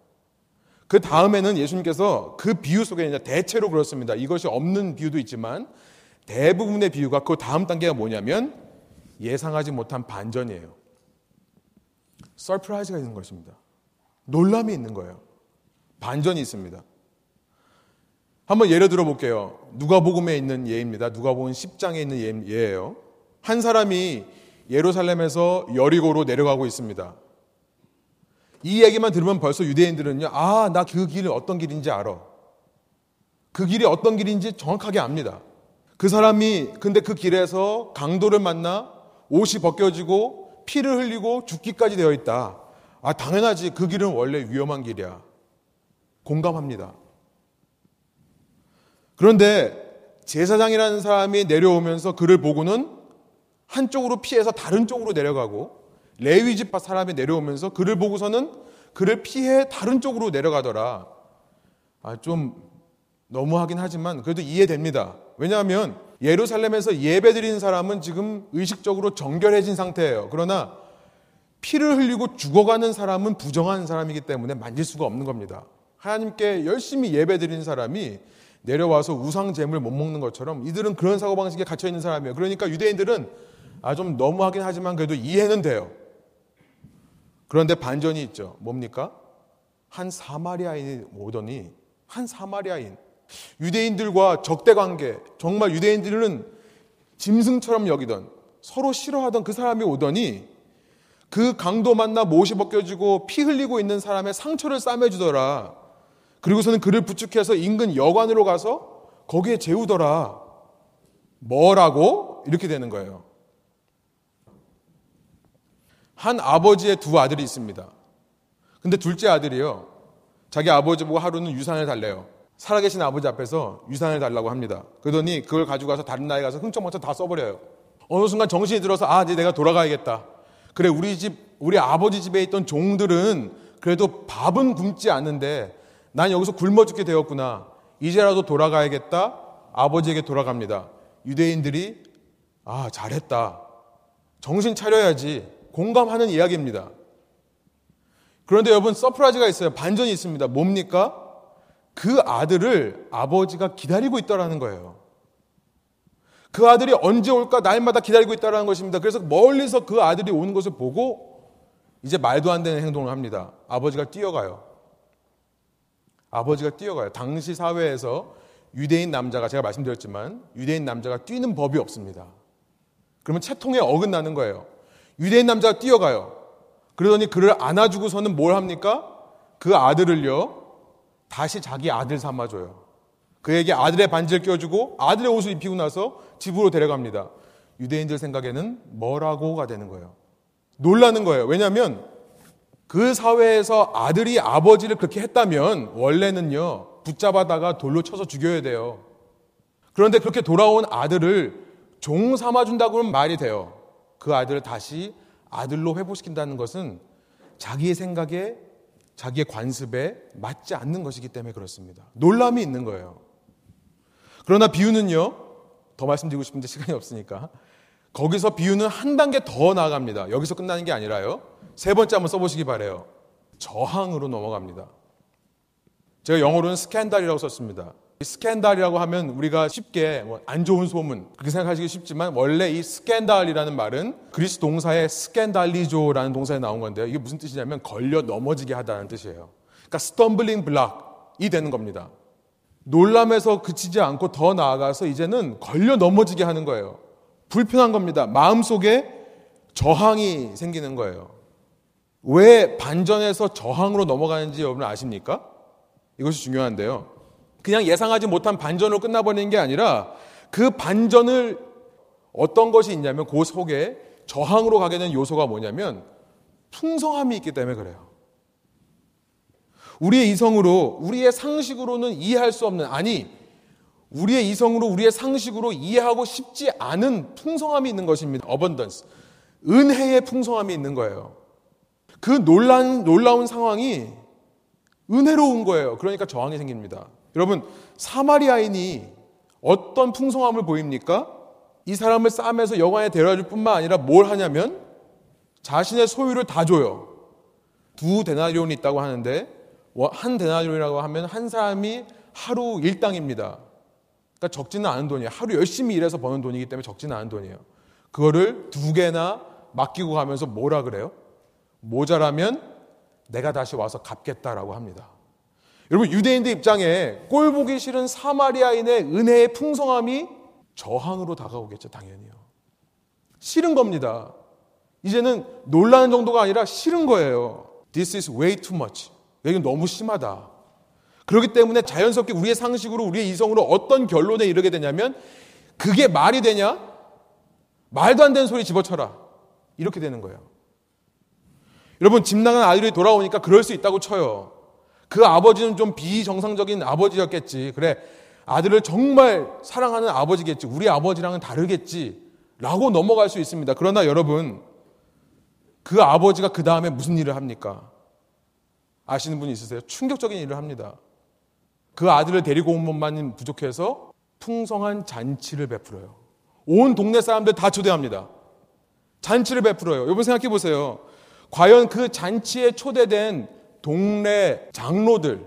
그 다음에는 예수님께서 그 비유 속에 대체로 그렇습니다. 이것이 없는 비유도 있지만 대부분의 비유가 그 다음 단계가 뭐냐면 예상하지 못한 반전이에요. surprise가 있는 것입니다. 놀람이 있는 거예요. 반전이 있습니다. 한번 예를 들어 볼게요. 누가복음에 있는 예입니다. 누가복음 10장에 있는 예예요. 한 사람이 예루살렘에서 여리고로 내려가고 있습니다. 이 얘기만 들으면 벌써 유대인들은요, 아, 나 그 길이 어떤 길인지 알아. 그 길이 어떤 길인지 정확하게 압니다. 그 사람이 근데 그 길에서 강도를 만나 옷이 벗겨지고 피를 흘리고 죽기까지 되어 있다. 아, 당연하지. 그 길은 원래 위험한 길이야. 공감합니다. 그런데 제사장이라는 사람이 내려오면서 그를 보고는 한쪽으로 피해서 다른 쪽으로 내려가고 레위 집 사람이 내려오면서 그를 보고서는 그를 피해 다른 쪽으로 내려가더라. 아, 좀 너무하긴 하지만 그래도 이해됩니다. 왜냐하면 예루살렘에서 예배 드리는 사람은 지금 의식적으로 정결해진 상태예요. 그러나 피를 흘리고 죽어가는 사람은 부정한 사람이기 때문에 만질 수가 없는 겁니다. 하나님께 열심히 예배 드리는 사람이 내려와서 우상 잼을 못 먹는 것처럼 이들은 그런 사고 방식에 갇혀 있는 사람이에요. 그러니까 유대인들은 아, 좀 너무하긴 하지만 그래도 이해는 돼요. 그런데 반전이 있죠. 뭡니까? 한 사마리아인이 오더니 한 사마리아인 유대인들과 적대 관계 정말 유대인들은 짐승처럼 여기던 서로 싫어하던 그 사람이 오더니 그 강도 만나 못이 벗겨지고 피 흘리고 있는 사람의 상처를 싸매주더라. 그리고서는 그를 부축해서 인근 여관으로 가서 거기에 재우더라. 뭐라고? 이렇게 되는 거예요. 한 아버지의 두 아들이 있습니다. 근데 둘째 아들이요. 자기 아버지 보고 하루는 유산을 달래요. 살아계신 아버지 앞에서 유산을 달라고 합니다. 그러더니 그걸 가지고 가서 다른 나라에 가서 흥청망청 다 써버려요. 어느 순간 정신이 들어서 아, 이제 내가 돌아가야겠다. 그래, 우리 집, 우리 아버지 집에 있던 종들은 그래도 밥은 굶지 않는데 난 여기서 굶어 죽게 되었구나. 이제라도 돌아가야겠다. 아버지에게 돌아갑니다. 유대인들이 아, 잘했다. 정신 차려야지. 공감하는 이야기입니다. 그런데 여러분 surprise가 있어요. 반전이 있습니다. 뭡니까? 그 아들을 아버지가 기다리고 있다라는 거예요. 그 아들이 언제 올까 날마다 기다리고 있다라는 것입니다. 그래서 멀리서 그 아들이 오는 것을 보고 이제 말도 안 되는 행동을 합니다. 아버지가 뛰어가요. 아버지가 뛰어가요. 당시 사회에서 유대인 남자가 제가 말씀드렸지만 유대인 남자가 뛰는 법이 없습니다. 그러면 채통에 어긋나는 거예요. 유대인 남자가 뛰어가요. 그러더니 그를 안아주고서는 뭘 합니까? 그 아들을요, 다시 자기 아들 삼아줘요. 그에게 아들의 반지를 껴주고 아들의 옷을 입히고 나서 집으로 데려갑니다. 유대인들 생각에는 뭐라고가 되는 거예요. 놀라는 거예요. 왜냐하면 그 사회에서 아들이 아버지를 그렇게 했다면 원래는요, 붙잡아다가 돌로 쳐서 죽여야 돼요. 그런데 그렇게 돌아온 아들을 종 삼아준다고는 말이 돼요. 그 아들을 다시 아들로 회복시킨다는 것은 자기의 생각에 자기의 관습에 맞지 않는 것이기 때문에 그렇습니다. 놀람이 있는 거예요. 그러나 비유는요, 더 말씀드리고 싶은데 시간이 없으니까. 거기서 비유는 한 단계 더 나아갑니다. 여기서 끝나는 게 아니라요. 세 번째 한번 써보시기 바래요. 저항으로 넘어갑니다. 제가 영어로는 scandal이라고 썼습니다. scandal이라고 하면 우리가 쉽게 뭐 안 좋은 소문 그렇게 생각하시기 쉽지만 원래 이 scandal이라는 말은 그리스 동사의 σκανδαλίζω라는 동사에 나온 건데요. 이게 무슨 뜻이냐면 걸려 넘어지게 하다는 뜻이에요. 그러니까 stumbling block이 되는 겁니다. 놀람에서 그치지 않고 더 나아가서 이제는 걸려 넘어지게 하는 거예요. 불편한 겁니다. 마음속에 저항이 생기는 거예요. 왜 반전에서 저항으로 넘어가는지 여러분 아십니까? 이것이 중요한데요. 그냥 예상하지 못한 반전으로 끝나버리는 게 아니라 그 반전을 어떤 것이 있냐면 그 속에 저항으로 가게 된 요소가 뭐냐면 풍성함이 있기 때문에 그래요. 우리의 이성으로, 우리의 상식으로는 이해할 수 없는, 아니, 우리의 이성으로, 우리의 상식으로 이해하고 싶지 않은 풍성함이 있는 것입니다. 어번던스. 은혜의 풍성함이 있는 거예요. 그 놀란, 놀라운 상황이 은혜로운 거예요. 그러니까 저항이 생깁니다. 여러분, 사마리아인이 어떤 풍성함을 보입니까? 이 사람을 싸매서 여관에 데려줄 뿐만 아니라 뭘 하냐면 자신의 소유를 다 줘요. 두 데나리온이 있다고 하는데 한 데나리온이라고 하면 한 사람이 하루 일당입니다. 그러니까 적지는 않은 돈이에요. 하루 열심히 일해서 버는 돈이기 때문에 적지는 않은 돈이에요. 그거를 두 개나 맡기고 가면서 뭐라 그래요? 모자라면 내가 다시 와서 갚겠다라고 합니다. 여러분 유대인들 입장에 꼴 보기 싫은 사마리아인의 은혜의 풍성함이 저항으로 다가오겠죠, 당연히요. 싫은 겁니다. 이제는 놀라는 정도가 아니라 싫은 거예요. This is way too much. 여기 너무 심하다. 그렇기 때문에 자연스럽게 우리의 상식으로 우리의 이성으로 어떤 결론에 이르게 되냐면 그게 말이 되냐? 말도 안 되는 소리 집어쳐라. 이렇게 되는 거예요. 여러분 집 나간 아이들이 돌아오니까 그럴 수 있다고 쳐요. 그 아버지는 좀 비정상적인 아버지였겠지. 그래. 아들을 정말 사랑하는 아버지겠지. 우리 아버지랑은 다르겠지. 라고 넘어갈 수 있습니다. 그러나 여러분, 그 아버지가 그 다음에 무슨 일을 합니까? 아시는 분 있으세요? 충격적인 일을 합니다. 그 아들을 데리고 온 것만이 부족해서 풍성한 잔치를 베풀어요. 온 동네 사람들 다 초대합니다. 잔치를 베풀어요. 여러분 생각해 보세요. 과연 그 잔치에 초대된 동네 장로들,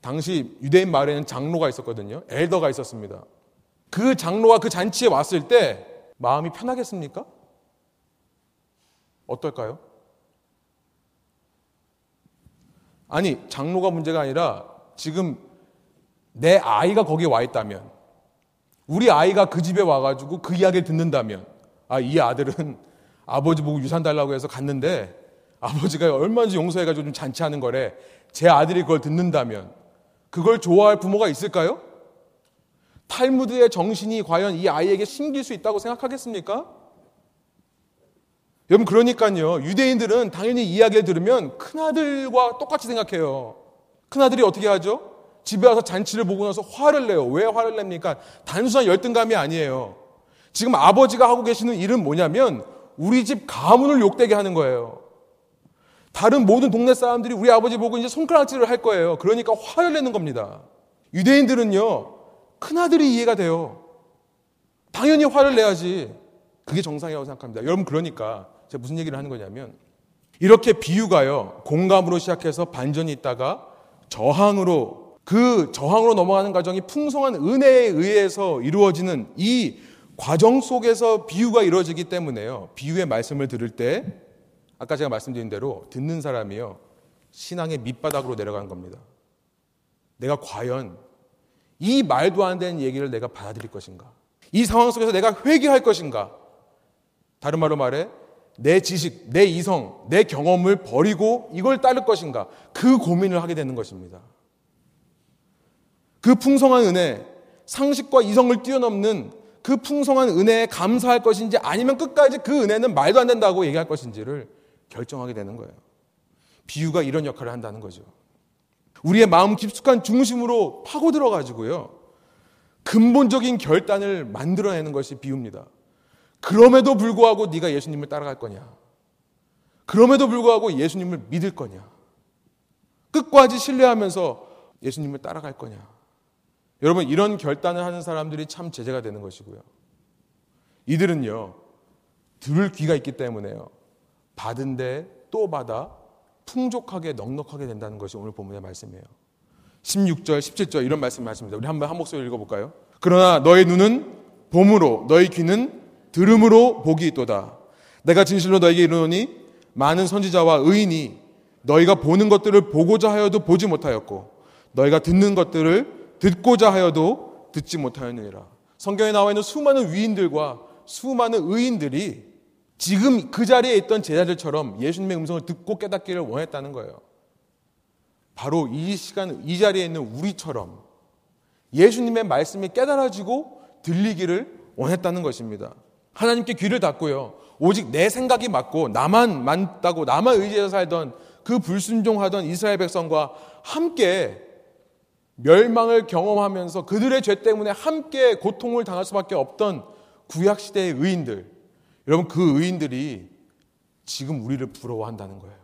당시 유대인 마을에는 장로가 있었거든요. 엘더가 있었습니다. 그 장로가 그 잔치에 왔을 때 마음이 편하겠습니까? 어떨까요? 아니, 장로가 문제가 아니라 지금 내 아이가 거기에 와 있다면, 우리 아이가 그 집에 와가지고 그 이야기를 듣는다면, 아, 이 아들은 아버지 보고 유산 달라고 해서 갔는데 아버지가 얼마든지 용서해가지고 좀 잔치하는 거래. 제 아들이 그걸 듣는다면 그걸 좋아할 부모가 있을까요? 탈무드의 정신이 과연 이 아이에게 심길 수 있다고 생각하겠습니까? 여러분 그러니까요. 유대인들은 당연히 이야기를 들으면 큰아들과 똑같이 생각해요. 큰아들이 어떻게 하죠? 집에 와서 잔치를 보고 나서 화를 내요. 왜 화를 냅니까? 단순한 열등감이 아니에요. 지금 아버지가 하고 계시는 일은 뭐냐면 우리 집 가문을 욕되게 하는 거예요. 다른 모든 동네 사람들이 우리 아버지 보고 이제 손가락질을 할 거예요. 그러니까 화를 내는 겁니다. 유대인들은요, 큰아들이 이해가 돼요. 당연히 화를 내야지. 그게 정상이라고 생각합니다. 여러분, 그러니까 제가 무슨 얘기를 하는 거냐면, 이렇게 비유가요, 공감으로 시작해서 반전이 있다가 저항으로, 그 저항으로 넘어가는 과정이 풍성한 은혜에 의해서 이루어지는 이 과정 속에서 비유가 이루어지기 때문에요. 비유의 말씀을 들을 때 아까 제가 말씀드린 대로 듣는 사람이요. 신앙의 밑바닥으로 내려가는 겁니다. 내가 과연 이 말도 안 되는 얘기를 내가 받아들일 것인가? 이 상황 속에서 내가 회개할 것인가? 다른 말로 말해 내 지식, 내 이성, 내 경험을 버리고 이걸 따를 것인가? 그 고민을 하게 되는 것입니다. 그 풍성한 은혜, 상식과 이성을 뛰어넘는 그 풍성한 은혜에 감사할 것인지 아니면 끝까지 그 은혜는 말도 안 된다고 얘기할 것인지를 결정하게 되는 거예요. 비유가 이런 역할을 한다는 거죠. 우리의 마음 깊숙한 중심으로 파고 들어 가지고요. 근본적인 결단을 만들어내는 것이 비유입니다. 그럼에도 불구하고 네가 예수님을 따라갈 거냐? 그럼에도 불구하고 예수님을 믿을 거냐? 끝까지 신뢰하면서 예수님을 따라갈 거냐? 여러분 이런 결단을 하는 사람들이 참 제재가 되는 것이고요. 이들은요 들을 귀가 있기 때문에요 받은데 또 받아 풍족하게 넉넉하게 된다는 것이 오늘 본문의 말씀이에요. 16절, 17절 이런 말씀을 하십니다 우리 한번 한 목소리 읽어볼까요? 그러나 너의 눈은 봄으로, 너의 귀는 들음으로 복이 있도다. 내가 진실로 너에게 이르노니 많은 선지자와 의인이 너희가 보는 것들을 보고자 하여도 보지 못하였고 너희가 듣는 것들을 듣고자 하여도 듣지 못하였느니라. 성경에 나와 있는 수많은 위인들과 수많은 의인들이 지금 그 자리에 있던 제자들처럼 예수님의 음성을 듣고 깨닫기를 원했다는 거예요. 바로 이 시간, 이 자리에 있는 우리처럼 예수님의 말씀이 깨달아지고 들리기를 원했다는 것입니다. 하나님께 귀를 닫고요. 오직 내 생각이 맞고 나만 맞다고 나만 의지해서 살던 그 불순종하던 이스라엘 백성과 함께 멸망을 경험하면서 그들의 죄 때문에 함께 고통을 당할 수밖에 없던 구약 시대의 의인들. 여러분 그 의인들이 지금 우리를 부러워한다는 거예요.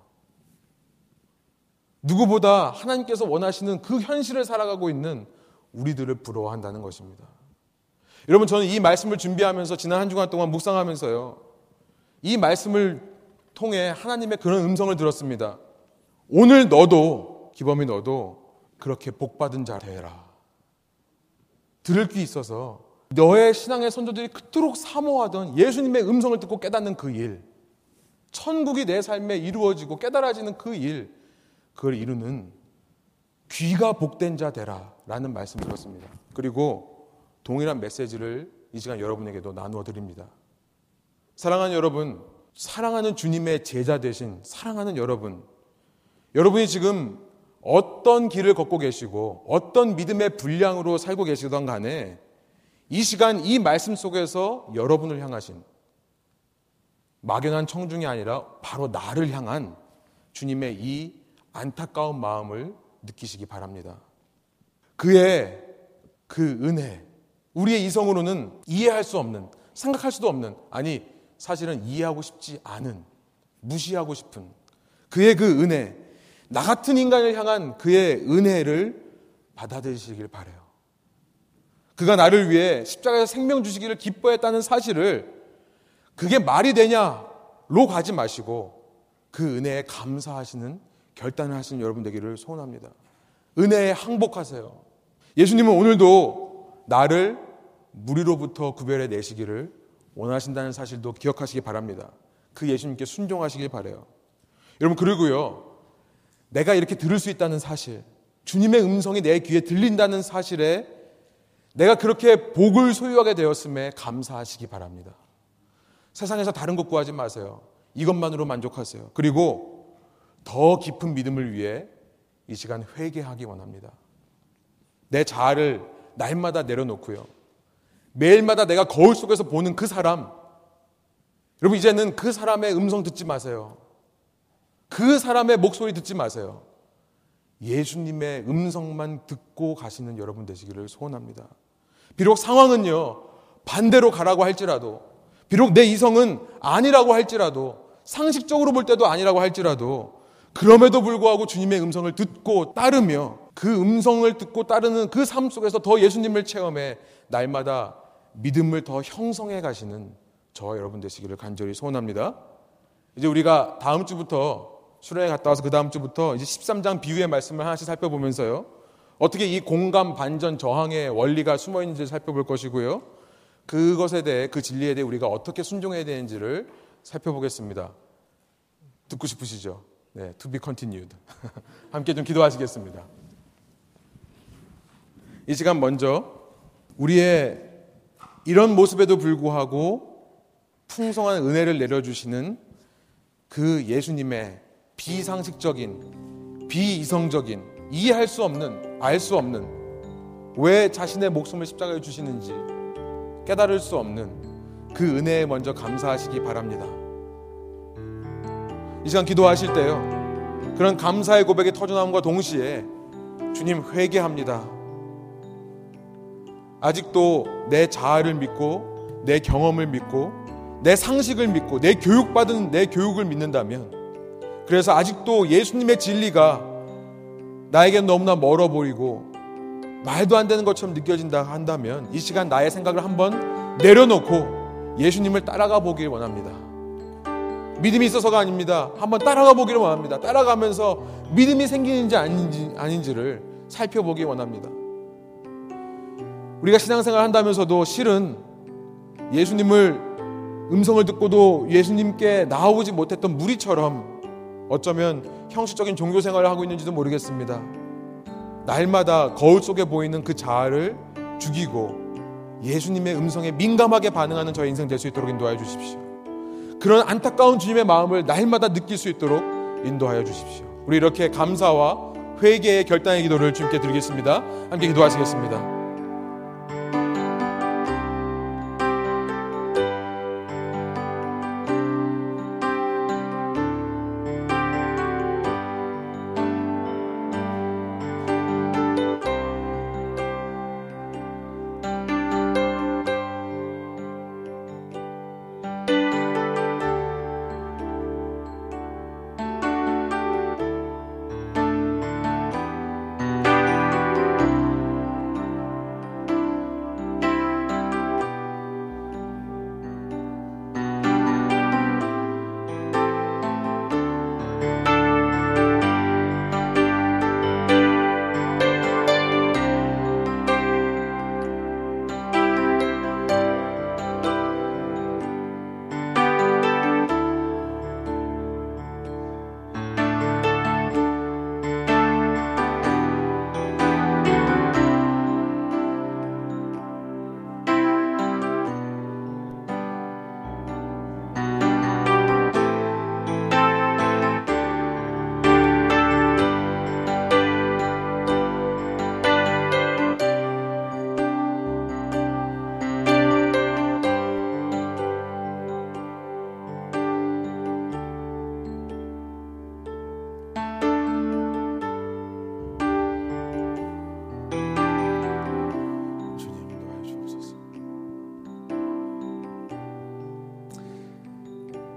누구보다 하나님께서 원하시는 그 현실을 살아가고 있는 우리들을 부러워한다는 것입니다. 여러분 저는 이 말씀을 준비하면서 지난 한 주간 동안 묵상하면서요. 이 말씀을 통해 하나님의 그런 음성을 들었습니다. 오늘 너도 기범이 너도 그렇게 복받은 자 되라. 들을 귀 있어서 너의 신앙의 선조들이 그토록 사모하던 예수님의 음성을 듣고 깨닫는 그 일, 천국이 내 삶에 이루어지고 깨달아지는 그 일, 그걸 이루는 귀가 복된 자 되라 라는 말씀 들었습니다. 그리고 동일한 메시지를 이 시간 여러분에게도 나누어 드립니다. 사랑하는 여러분, 사랑하는 주님의 제자 되신 사랑하는 여러분, 여러분이 지금 어떤 길을 걷고 계시고 어떤 믿음의 분량으로 살고 계시던 간에 이 시간 이 말씀 속에서 여러분을 향하신 막연한 청중이 아니라 바로 나를 향한 주님의 이 안타까운 마음을 느끼시기 바랍니다. 그의 그 은혜, 우리의 이성으로는 이해할 수 없는, 생각할 수도 없는, 아니, 사실은 이해하고 싶지 않은, 무시하고 싶은 그의 그 은혜, 나 같은 인간을 향한 그의 은혜를 받아들이시길 바래요. 그가 나를 위해 십자가에서 생명 주시기를 기뻐했다는 사실을 그게 말이 되냐로 가지 마시고 그 은혜에 감사하시는 결단을 하시는 여러분 되기를 소원합니다. 은혜에 항복하세요. 예수님은 오늘도 나를 무리로부터 구별해 내시기를 원하신다는 사실도 기억하시기 바랍니다. 그 예수님께 순종하시길 바래요. 여러분 그리고요. 내가 이렇게 들을 수 있다는 사실, 주님의 음성이 내 귀에 들린다는 사실에 내가 그렇게 복을 소유하게 되었음에 감사하시기 바랍니다. 세상에서 다른 것 구하지 마세요. 이것만으로 만족하세요. 그리고 더 깊은 믿음을 위해 이 시간 회개하기 원합니다. 내 자아를 날마다 내려놓고요. 매일마다 내가 거울 속에서 보는 그 사람. 여러분, 이제는 그 사람의 음성 듣지 마세요. 그 사람의 목소리 듣지 마세요. 예수님의 음성만 듣고 가시는 여러분 되시기를 소원합니다. 비록 상황은요, 반대로 가라고 할지라도, 비록 내 이성은 아니라고 할지라도, 상식적으로 볼 때도 아니라고 할지라도, 그럼에도 불구하고 주님의 음성을 듣고 따르며 그 음성을 듣고 따르는 그 삶 속에서 더 예수님을 체험해 날마다 믿음을 더 형성해 가시는 저와 여러분 되시기를 간절히 소원합니다. 이제 우리가 다음 주부터 수련회 갔다 와서 그 다음 주부터 이제 13장 비유의 말씀을 하나씩 살펴보면서요. 어떻게 이 공감, 반전, 저항의 원리가 숨어 있는지 살펴볼 것이고요. 그것에 대해 그 진리에 대해 우리가 어떻게 순종해야 되는지를 살펴보겠습니다. 듣고 싶으시죠? 네, to be continued. 함께 좀 기도하시겠습니다. 이 시간 먼저 우리의 이런 모습에도 불구하고 풍성한 은혜를 내려주시는 그 예수님의 비상식적인, 비이성적인, 이해할 수 없는, 알 수 없는, 왜 자신의 목숨을 십자가에 주시는지 깨달을 수 없는 그 은혜에 먼저 감사하시기 바랍니다. 이 시간 기도하실 때요. 그런 감사의 고백이 터져나옴과 동시에 주님 회개합니다. 아직도 내 자아를 믿고 내 경험을 믿고 내 상식을 믿고 내 교육받은 내 교육을 믿는다면 그래서 아직도 예수님의 진리가 나에게 너무나 멀어 보이고 말도 안 되는 것처럼 느껴진다 한다면 이 시간 나의 생각을 한번 내려놓고 예수님을 따라가 보길 원합니다. 믿음이 있어서가 아닙니다. 한번 따라가 보기를 원합니다. 따라가면서 믿음이 생기는지 아닌지, 아닌지를 살펴보기 원합니다. 우리가 신앙생활 한다면서도 실은 예수님을 음성을 듣고도 예수님께 나오지 못했던 무리처럼 어쩌면 형식적인 종교 생활을 하고 있는지도 모르겠습니다. 날마다 거울 속에 보이는 그 자아를 죽이고 예수님의 음성에 민감하게 반응하는 저의 인생 될 수 있도록 인도하여 주십시오. 그런 안타까운 주님의 마음을 날마다 느낄 수 있도록 인도하여 주십시오. 우리 이렇게 감사와 회개의 결단의 기도를 주님께 드리겠습니다. 함께 기도하시겠습니다.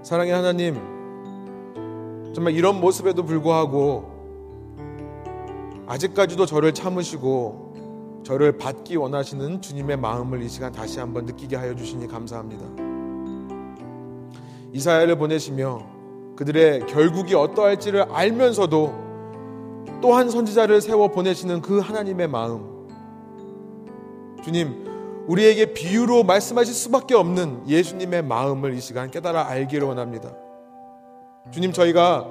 사랑의 하나님, 정말 이런 모습에도 불구하고 아직까지도 저를 참으시고 저를 받기 원하시는 주님의 마음을 이 시간 다시 한번 느끼게 하여 주시니 감사합니다. 이사야를 보내시며 그들의 결국이 어떠할지를 알면서도 또한 선지자를 세워 보내시는 그 하나님의 마음. 주님, 우리에게 비유로 말씀하실 수밖에 없는 예수님의 마음을 이 시간 깨달아 알기를 원합니다. 주님, 저희가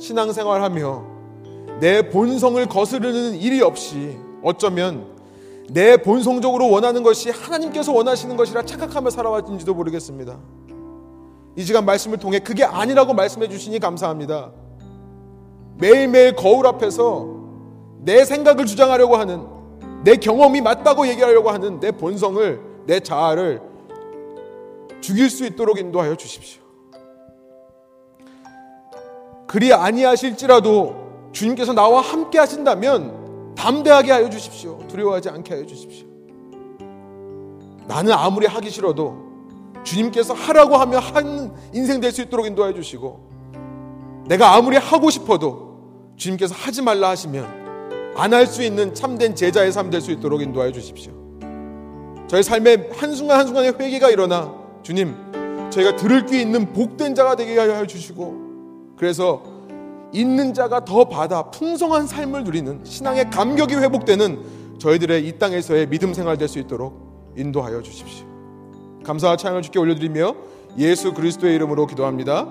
신앙생활하며 내 본성을 거스르는 일이 없이 어쩌면 내 본성적으로 원하는 것이 하나님께서 원하시는 것이라 착각하며 살아왔는지도 모르겠습니다. 이 시간 말씀을 통해 그게 아니라고 말씀해 주시니 감사합니다. 매일매일 거울 앞에서 내 생각을 주장하려고 하는 내 경험이 맞다고 얘기하려고 하는 내 본성을 내 자아를 죽일 수 있도록 인도하여 주십시오. 그리 아니하실지라도 주님께서 나와 함께 하신다면 담대하게 하여 주십시오. 두려워하지 않게 하여 주십시오. 나는 아무리 하기 싫어도 주님께서 하라고 하면 한 인생 될 수 있도록 인도하여 주시고 내가 아무리 하고 싶어도 주님께서 하지 말라 하시면 안 할 수 있는 참된 제자의 삶 될 수 있도록 인도하여 주십시오. 저희 삶의 한순간 한순간의 회개가 일어나 주님, 저희가 들을 귀 있는 복된 자가 되게 하여 주시고 그래서 있는 자가 더 받아 풍성한 삶을 누리는 신앙의 감격이 회복되는 저희들의 이 땅에서의 믿음 생활 될 수 있도록 인도하여 주십시오. 감사와 찬양을 주께 올려드리며 예수 그리스도의 이름으로 기도합니다.